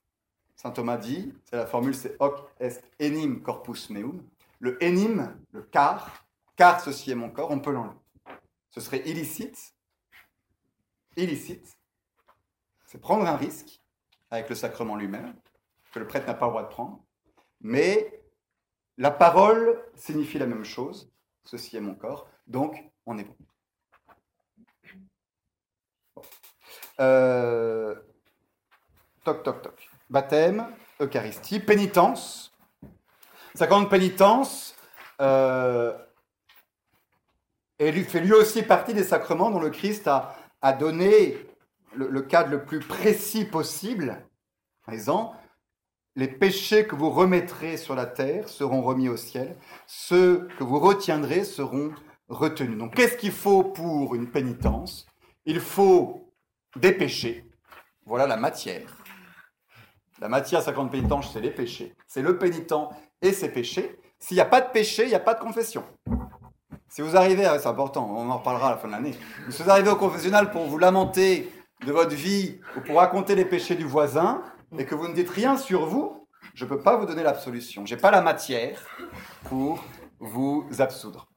saint Thomas dit, c'est la formule, c'est hoc est enim corpus meum, le enim, le car, car ceci est mon corps, on peut l'enlever. Ce serait illicite, illicite, c'est prendre un risque avec le sacrement lui-même, que le prêtre n'a pas le droit de prendre, mais la parole signifie la même chose, ceci est mon corps, donc on est bon. Euh, toc, toc, toc. Baptême, Eucharistie, pénitence. Sacrement de pénitence euh, et lui fait lui aussi partie des sacrements dont le Christ a, donné le, le, cadre le plus précis possible en disant les péchés que vous remettrez sur la terre seront remis au ciel, ceux que vous retiendrez seront retenus. Donc qu'est-ce qu'il faut pour une pénitence? Il faut des péchés. Voilà la matière. La matière sacrée de pénitence, c'est les péchés. C'est le pénitent et ses péchés. S'il n'y a pas de péché, il n'y a pas de confession. Si vous arrivez, c'est important, on en reparlera à la fin de l'année. Si vous arrivez au confessionnal pour vous lamenter de votre vie ou pour raconter les péchés du voisin, et que vous ne dites rien sur vous, je ne peux pas vous donner l'absolution. Je n'ai pas la matière pour vous absoudre.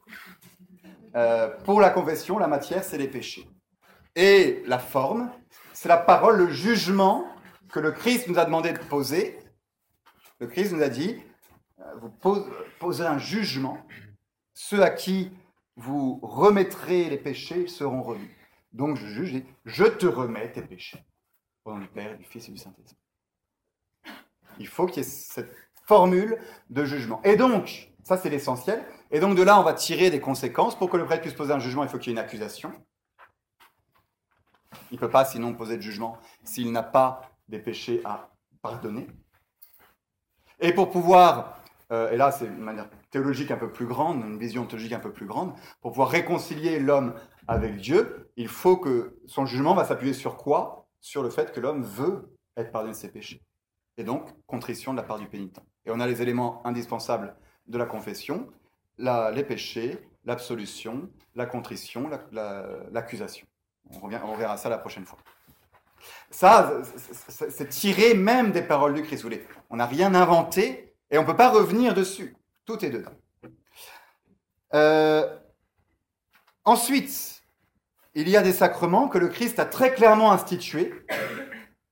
Euh, pour la confession, la matière, c'est les péchés. Et la forme, c'est la parole, le jugement que le Christ nous a demandé de poser. Le Christ nous a dit, euh, vous posez un jugement. Ceux à qui vous remettrez les péchés seront remis. Donc je juge, je te remets tes péchés. Au nom du Père, du Fils et du Saint-Esprit. Il faut qu'il y ait cette formule de jugement. Et donc, ça c'est l'essentiel. Et donc de là, on va tirer des conséquences. Pour que le prêtre puisse poser un jugement, il faut qu'il y ait une accusation. Il ne peut pas sinon poser de jugement s'il n'a pas des péchés à pardonner. Et pour pouvoir, euh, et là c'est une manière théologique un peu plus grande, une vision théologique un peu plus grande, pour pouvoir réconcilier l'homme avec Dieu, il faut que son jugement va s'appuyer sur quoi? Sur le fait que l'homme veut être pardonné de ses péchés et donc contrition de la part du pénitent. Et on a les éléments indispensables de la confession, les péchés, l'absolution, la contrition, l'accusation. on, on verra ça la prochaine fois. Ça, c'est tiré même des paroles du Christ. On n'a rien inventé et on ne peut pas revenir dessus. Tout est dedans. Euh, ensuite, il y a des sacrements que le Christ a très clairement institués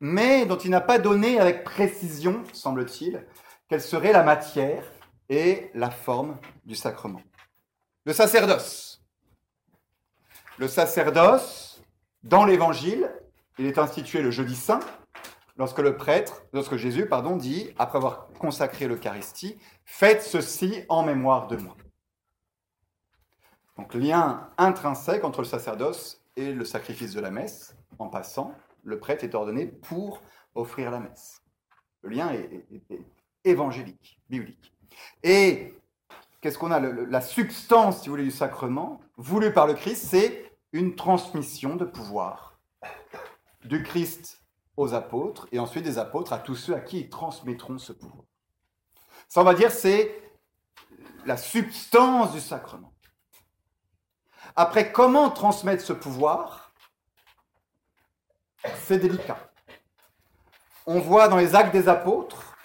mais dont il n'a pas donné avec précision, semble-t-il, quelle serait la matière et la forme du sacrement. Le sacerdoce. Le sacerdoce, dans l'Évangile, il est institué le jeudi saint, lorsque le prêtre, lorsque Jésus, pardon, dit, après avoir consacré l'Eucharistie, faites ceci en mémoire de moi. Donc lien intrinsèque entre le sacerdoce et le sacrifice de la messe. En passant, le prêtre est ordonné pour offrir la messe. Le lien est, évangélique, biblique. Et qu'est-ce qu'on a? La substance, si vous voulez, du sacrement, voulu par le Christ, c'est une transmission de pouvoir du Christ aux apôtres et ensuite des apôtres à tous ceux à qui ils transmettront ce pouvoir. Ça, on va dire, c'est la substance du sacrement. Après, comment transmettre ce pouvoir? C'est délicat. On voit dans les actes des apôtres,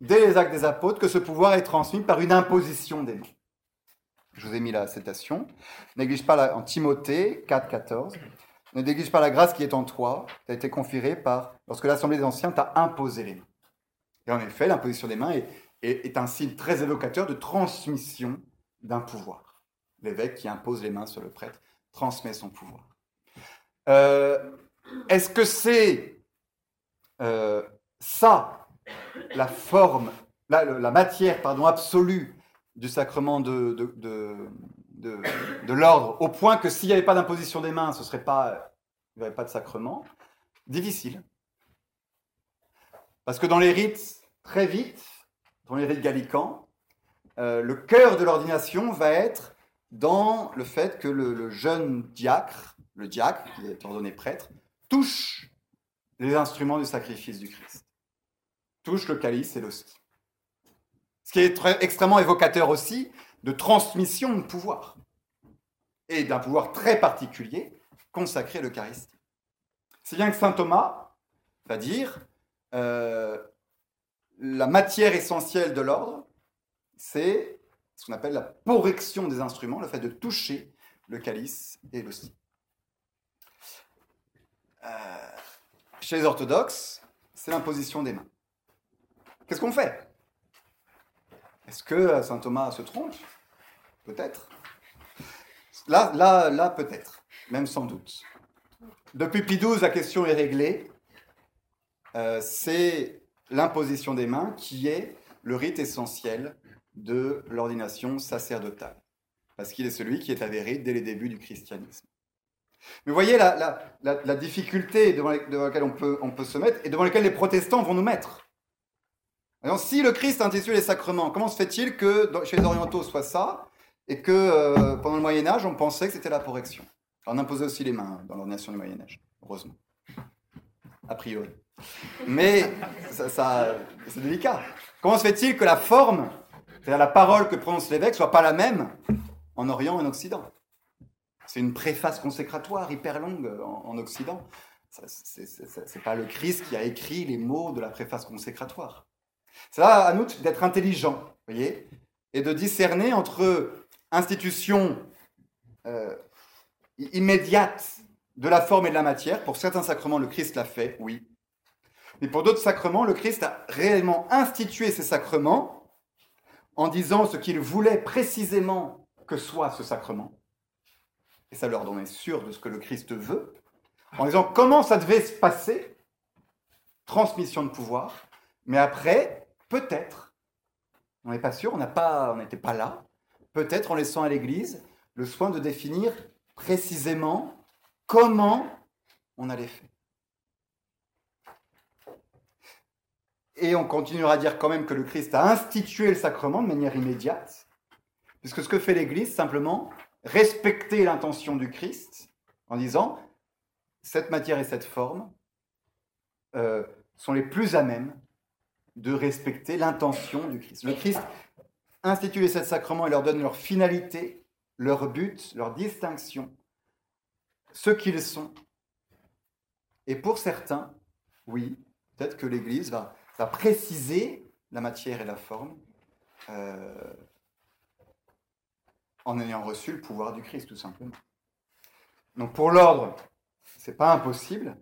dès les actes des apôtres, que ce pouvoir est transmis par une imposition des mains. Je vous ai mis la citation. Néglige pas en Timothée 4, 14. Ne néglige pas la grâce qui est en toi, qui a été conférée par, lorsque l'Assemblée des Anciens t'a imposé les mains. Et en effet, l'imposition des mains est, un signe très évocateur de transmission d'un pouvoir. L'évêque qui impose les mains sur le prêtre transmet son pouvoir. Euh, est-ce que c'est euh, ça, la forme, la, matière pardon, absolue du sacrement de, l'ordre, au point que s'il n'y avait pas d'imposition des mains, ce serait pas, il n'y avait pas de sacrement. Difficile. Parce que dans les rites, très vite, dans les rites gallicans, euh, le cœur de l'ordination va être dans le fait que le, jeune diacre, le diacre, qui est ordonné prêtre, touche les instruments du sacrifice du Christ. Touche le calice et l'hostie. Ce qui est très, extrêmement évocateur aussi de transmission de pouvoir, et d'un pouvoir très particulier consacré à l'Eucharistie. C'est bien que saint Thomas va dire euh, la matière essentielle de l'ordre, c'est ce qu'on appelle la porrection des instruments, le fait de toucher le calice et l'hostie. Euh, chez les orthodoxes, c'est l'imposition des mains. Qu'est-ce qu'on fait? Est-ce que saint Thomas se trompe? Peut-être. Là, là, là peut-être, même sans doute. Depuis Pie XII, la question est réglée. Euh, c'est l'imposition des mains qui est le rite essentiel de l'ordination sacerdotale, parce qu'il est celui qui est avéré dès les débuts du christianisme. Mais voyez la, la, difficulté devant, laquelle on peut se mettre et devant laquelle les protestants vont nous mettre. Alors, si le Christ institue les sacrements, comment se fait-il que chez les orientaux soit ça et que euh, pendant le Moyen Âge, on pensait que c'était la correction. On imposait aussi les mains dans l'ordination du Moyen Âge, heureusement. A priori. Mais ça, c'est délicat. Comment se fait-il que la forme, c'est-à-dire la parole que prononce l'évêque, soit pas la même en Orient et en Occident? C'est une préface consécratoire hyper longue en, en Occident. C'est pas le Christ qui a écrit les mots de la préface consécratoire. C'est là à nous d'être intelligents, voyez, et de discerner entre institution euh, immédiate de la forme et de la matière. Pour certains sacrements, le Christ l'a fait, oui. Mais pour d'autres sacrements, le Christ a réellement institué ces sacrements en disant ce qu'il voulait précisément que soit ce sacrement. Et ça leur donne sûr de ce que le Christ veut. En disant comment ça devait se passer. Transmission de pouvoir. Mais après, peut-être, on n'est pas sûr, on n'était pas, là, peut-être en laissant à l'Église le soin de définir précisément comment on allait faire. Et on continuera à dire quand même que le Christ a institué le sacrement de manière immédiate, puisque ce que fait l'Église, simplement, respecter l'intention du Christ en disant, cette matière et cette forme euh, sont les plus à même de respecter l'intention du Christ. Le Christ instituer ces sacrements et leur donne leur finalité, leur but, leur distinction, ce qu'ils sont. Et pour certains, oui, peut-être que l'Église va, préciser la matière et la forme euh, en ayant reçu le pouvoir du Christ, tout simplement. Donc pour l'ordre, c'est pas impossible.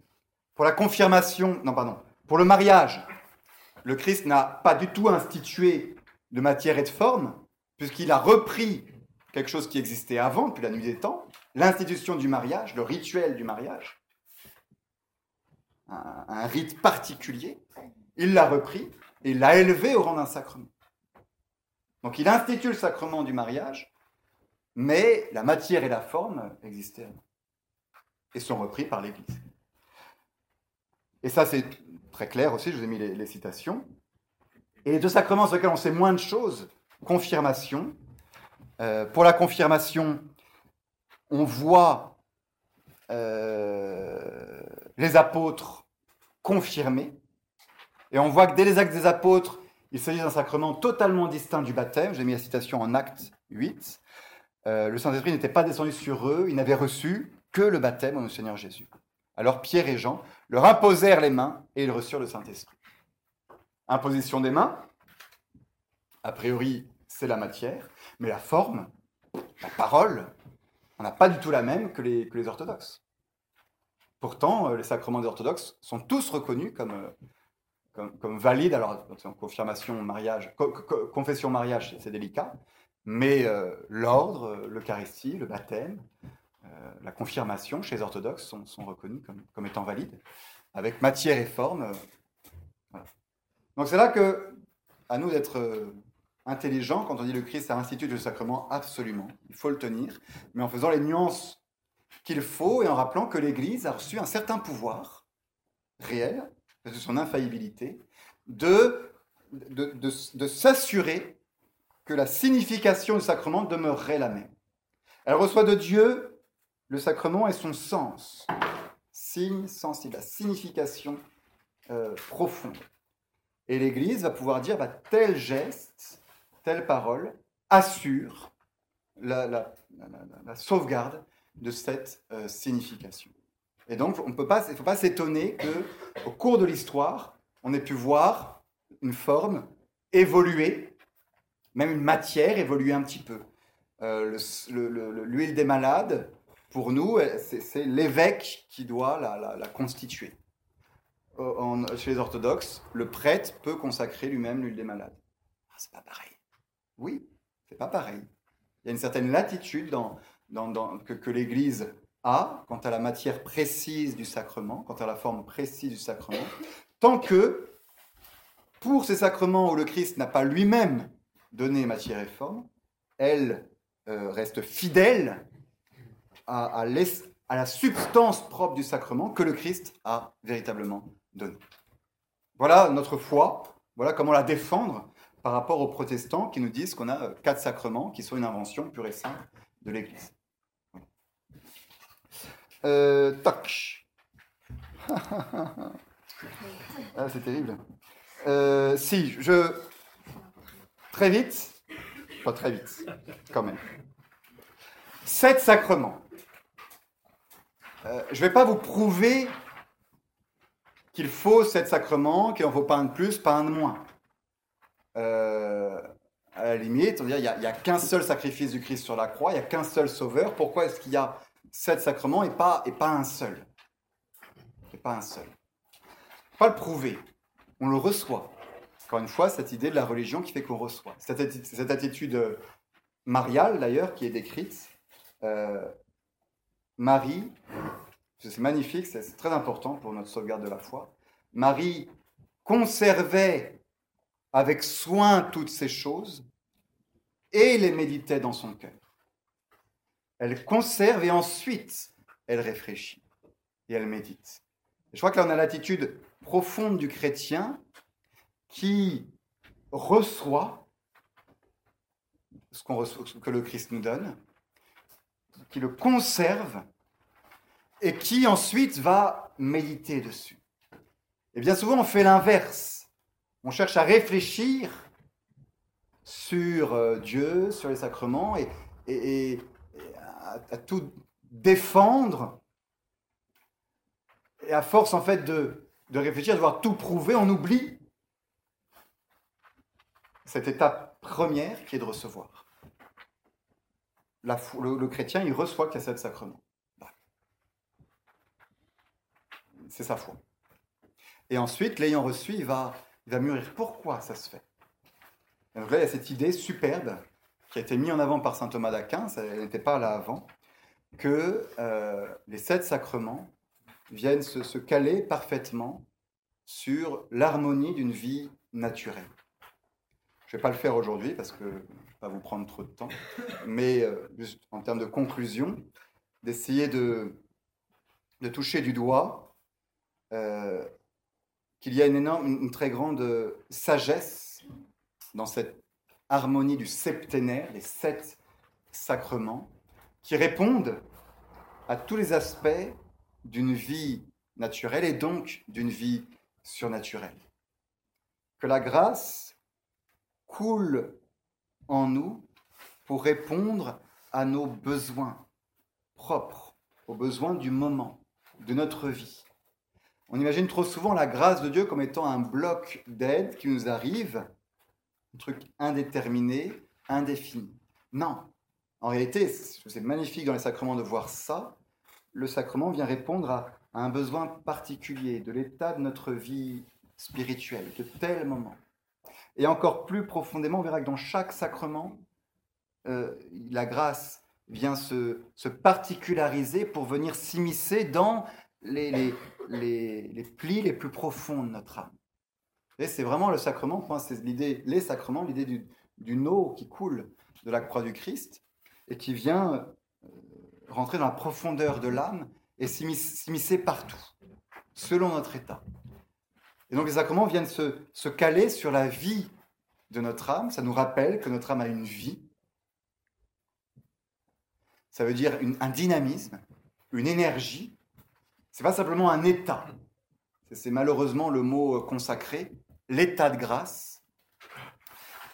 Pour la confirmation, non pardon, pour le mariage, le Christ n'a pas du tout institué de matière et de forme, puisqu'il a repris quelque chose qui existait avant, depuis la nuit des temps, l'institution du mariage, le rituel du mariage, un, rite particulier, il l'a repris et l'a élevé au rang d'un sacrement. Donc il institue le sacrement du mariage, mais la matière et la forme existaient avant et sont repris par l'Église. Et ça, c'est très clair aussi, je vous ai mis les, citations. Et les deux sacrements sur lesquels on sait moins de choses, confirmation. Euh, pour la confirmation, on voit euh, les apôtres confirmés. Et on voit que dès les actes des apôtres, il s'agit d'un sacrement totalement distinct du baptême. J'ai mis la citation en acte 8. Euh, le Saint-Esprit n'était pas descendu sur eux, ils n'avaient reçu que le baptême au Seigneur Jésus. Alors Pierre et Jean leur imposèrent les mains et ils reçurent le Saint-Esprit. Imposition des mains, a priori c'est la matière, mais la forme, la parole, on n'a pas du tout la même que les, orthodoxes. Pourtant, euh, les sacrements des orthodoxes sont tous reconnus comme, euh, comme, valides. Alors, confirmation, mariage, confession, mariage, c'est délicat, mais euh, l'ordre, l'Eucharistie, le baptême, euh, la confirmation chez les orthodoxes sont, reconnus comme, étant valides, avec matière et forme. Euh, Donc c'est là que, à nous d'être euh, intelligents, quand on dit le Christ a institué le sacrement, absolument, il faut le tenir, mais en faisant les nuances qu'il faut et en rappelant que l'Église a reçu un certain pouvoir réel, de son infaillibilité, de, de, de s'assurer que la signification du sacrement demeurerait la même. Elle reçoit de Dieu le sacrement est son sens, signe sensible, la signification euh, profonde. Et l'Église va pouvoir dire bah, tel geste, telle parole assure la, sauvegarde de cette euh, signification. Et donc, on il ne faut pas s'étonner qu'au cours de l'histoire, on ait pu voir une forme évoluer, même une matière évoluer un petit peu. Euh, l'huile des malades, pour nous, c'est l'évêque qui doit la, constituer. chez les orthodoxes, le prêtre peut consacrer lui-même l'huile des malades. Ah, c'est pas pareil. Oui, c'est pas pareil. Il y a une certaine latitude que l'Église a quant à la matière précise du sacrement, quant à la forme précise du sacrement, tant que pour ces sacrements où le Christ n'a pas lui-même donné matière et forme, elle euh, reste fidèle à, la substance propre du sacrement que le Christ a véritablement donné. Voilà notre foi, voilà comment la défendre par rapport aux protestants qui nous disent qu'on a euh, quatre sacrements qui sont une invention pure et simple de l'Église. Euh, ah, c'est terrible. Euh, si, je... Très vite, pas très vite, quand même. Sept sacrements. Euh, je ne vais pas vous prouver qu'il faut sept sacrements, qu'il n'en faut pas un de plus, pas un de moins. Euh, à la limite, on il n'y a, qu'un seul sacrifice du Christ sur la croix, il n'y a qu'un seul sauveur. Pourquoi est-ce qu'il y a sept sacrements et pas, et pas un seul? Et pas un seul. Pas le prouver, on le reçoit. Encore une fois, cette idée de la religion qui fait qu'on reçoit. Cette, cette attitude mariale, d'ailleurs, qui est décrite, euh, Marie, c'est magnifique, c'est très important pour notre sauvegarde de la foi, Marie conservait avec soin toutes ces choses et les méditait dans son cœur. Elle conserve et ensuite elle réfléchit et elle médite. je crois que là on a l'attitude profonde du chrétien qui reçoit ce, ce que le Christ nous donne, qui le conserve et qui ensuite va méditer dessus. Et bien souvent, on fait l'inverse. On cherche à réfléchir sur euh, Dieu, sur les sacrements, et, à, tout défendre. Et à force, en fait, de, réfléchir, de voir tout prouver, on oublie cette étape première qui est de recevoir. Le, chrétien, il reçoit qu'il y a sept sacrements. c'est sa foi. Et ensuite, l'ayant reçu, il va, il va mûrir pourquoi ça se fait? donc là, il y a cette idée superbe qui a été mis en avant par saint Thomas d'Aquin, ça n'était pas là avant, que euh, les sept sacrements viennent se, caler parfaitement sur l'harmonie d'une vie naturelle. Je ne vais pas le faire aujourd'hui parce que pas vous prendre trop de temps, mais euh, juste en termes de conclusion, d'essayer de, de toucher du doigt euh, qu'il y a une, énorme, une très grande sagesse dans cette harmonie du septénaire, les sept sacrements, qui répondent à tous les aspects d'une vie naturelle et donc d'une vie surnaturelle. Que la grâce coule en nous pour répondre à nos besoins propres, aux besoins du moment, de notre vie. On imagine trop souvent la grâce de Dieu comme étant un bloc d'aide qui nous arrive, un truc indéterminé, indéfini. Non. En réalité, c'est magnifique dans les sacrements de voir ça. Le sacrement vient répondre à, un besoin particulier de l'état de notre vie spirituelle, de tel moment. Et encore plus profondément, on verra que dans chaque sacrement, euh, la grâce vient se, se, particulariser pour venir s'immiscer dans les, plis les plus profonds de notre âme. Et c'est vraiment le sacrement, c'est l'idée, les sacrements, l'idée du, du eau qui coule de la croix du Christ et qui vient euh, rentrer dans la profondeur de l'âme et s'immiscer partout, selon notre état. Et donc les sacrements viennent se, caler sur la vie de notre âme. Ça nous rappelle que notre âme a une vie. Ça veut dire un dynamisme, une énergie c'est pas simplement un état. C'est malheureusement le mot euh, consacré, l'état de grâce,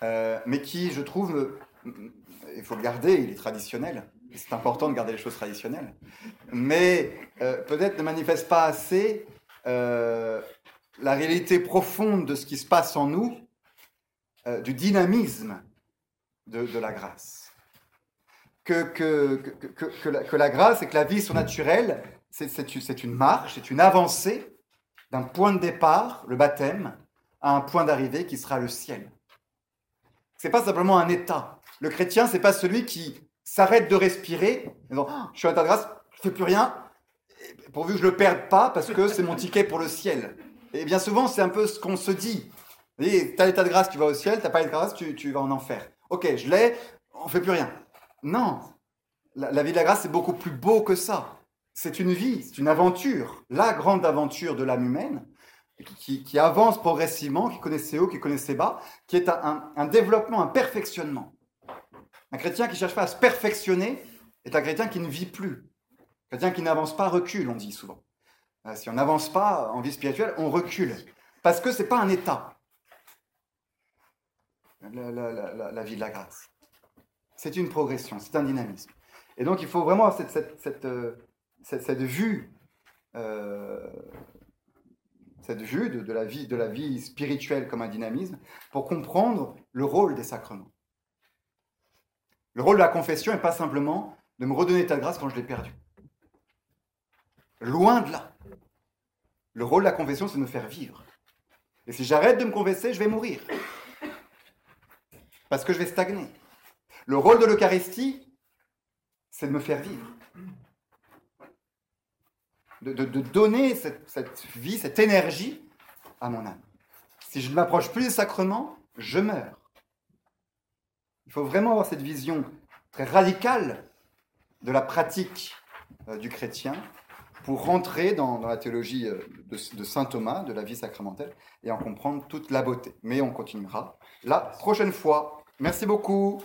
euh, mais qui, je trouve, euh, il faut le garder, il est traditionnel. C'est important de garder les choses traditionnelles, mais peut-être ne manifeste pas assez la réalité profonde de ce qui se passe en nous, du dynamisme de, la grâce. Que, que, que, la, que la grâce et que la vie sont naturelles c'est une marche, c'est une avancée d'un point de départ, le baptême, à un point d'arrivée qui sera le ciel. C'est pas simplement un état. Le chrétien, c'est pas celui qui s'arrête de respirer, disant, oh, je suis à de grâce, je fais plus rien, pourvu que je le perde pas, parce que c'est mon ticket pour le ciel. Et bien souvent, c'est un peu ce qu'on se dit. Tu as l'état de grâce, tu vas au ciel, t'as pas l'état de grâce, tu, tu vas en enfer. Ok, je l'ai, on fait plus rien. Non, la, la vie de la grâce, c'est beaucoup plus beau que ça c'est une vie, c'est une aventure, la grande aventure de l'âme humaine, qui, avance progressivement, qui connaît ses hauts, qui connaît ses bas, qui est un, développement, un perfectionnement. Un chrétien qui ne cherche pas à se perfectionner est un chrétien qui ne vit plus. Un chrétien qui n'avance pas recule, on dit souvent. Euh, si on n'avance pas en vie spirituelle, on recule. Parce que ce n'est pas un état, la, vie de la grâce. C'est une progression, c'est un dynamisme. Et donc il faut vraiment cette, cette, euh, vue, euh, de, la vie, de la vie spirituelle comme un dynamisme, pour comprendre le rôle des sacrements. Le rôle de la confession n'est pas simplement de me redonner ta grâce quand je l'ai perdu. Loin de là. Le rôle de la confession, c'est de me faire vivre. Et si j'arrête de me confesser, je vais mourir. Parce que je vais stagner. Le rôle de l'Eucharistie, c'est de me faire vivre de, donner cette, vie, cette énergie à mon âme. Si je ne m'approche plus des sacrements, je meurs. Il faut vraiment avoir cette vision très radicale de la pratique euh, du chrétien pour rentrer dans, la théologie euh, de, Saint Thomas, de la vie sacramentelle, et en comprendre toute la beauté. Mais on continuera la prochaine fois. Merci beaucoup.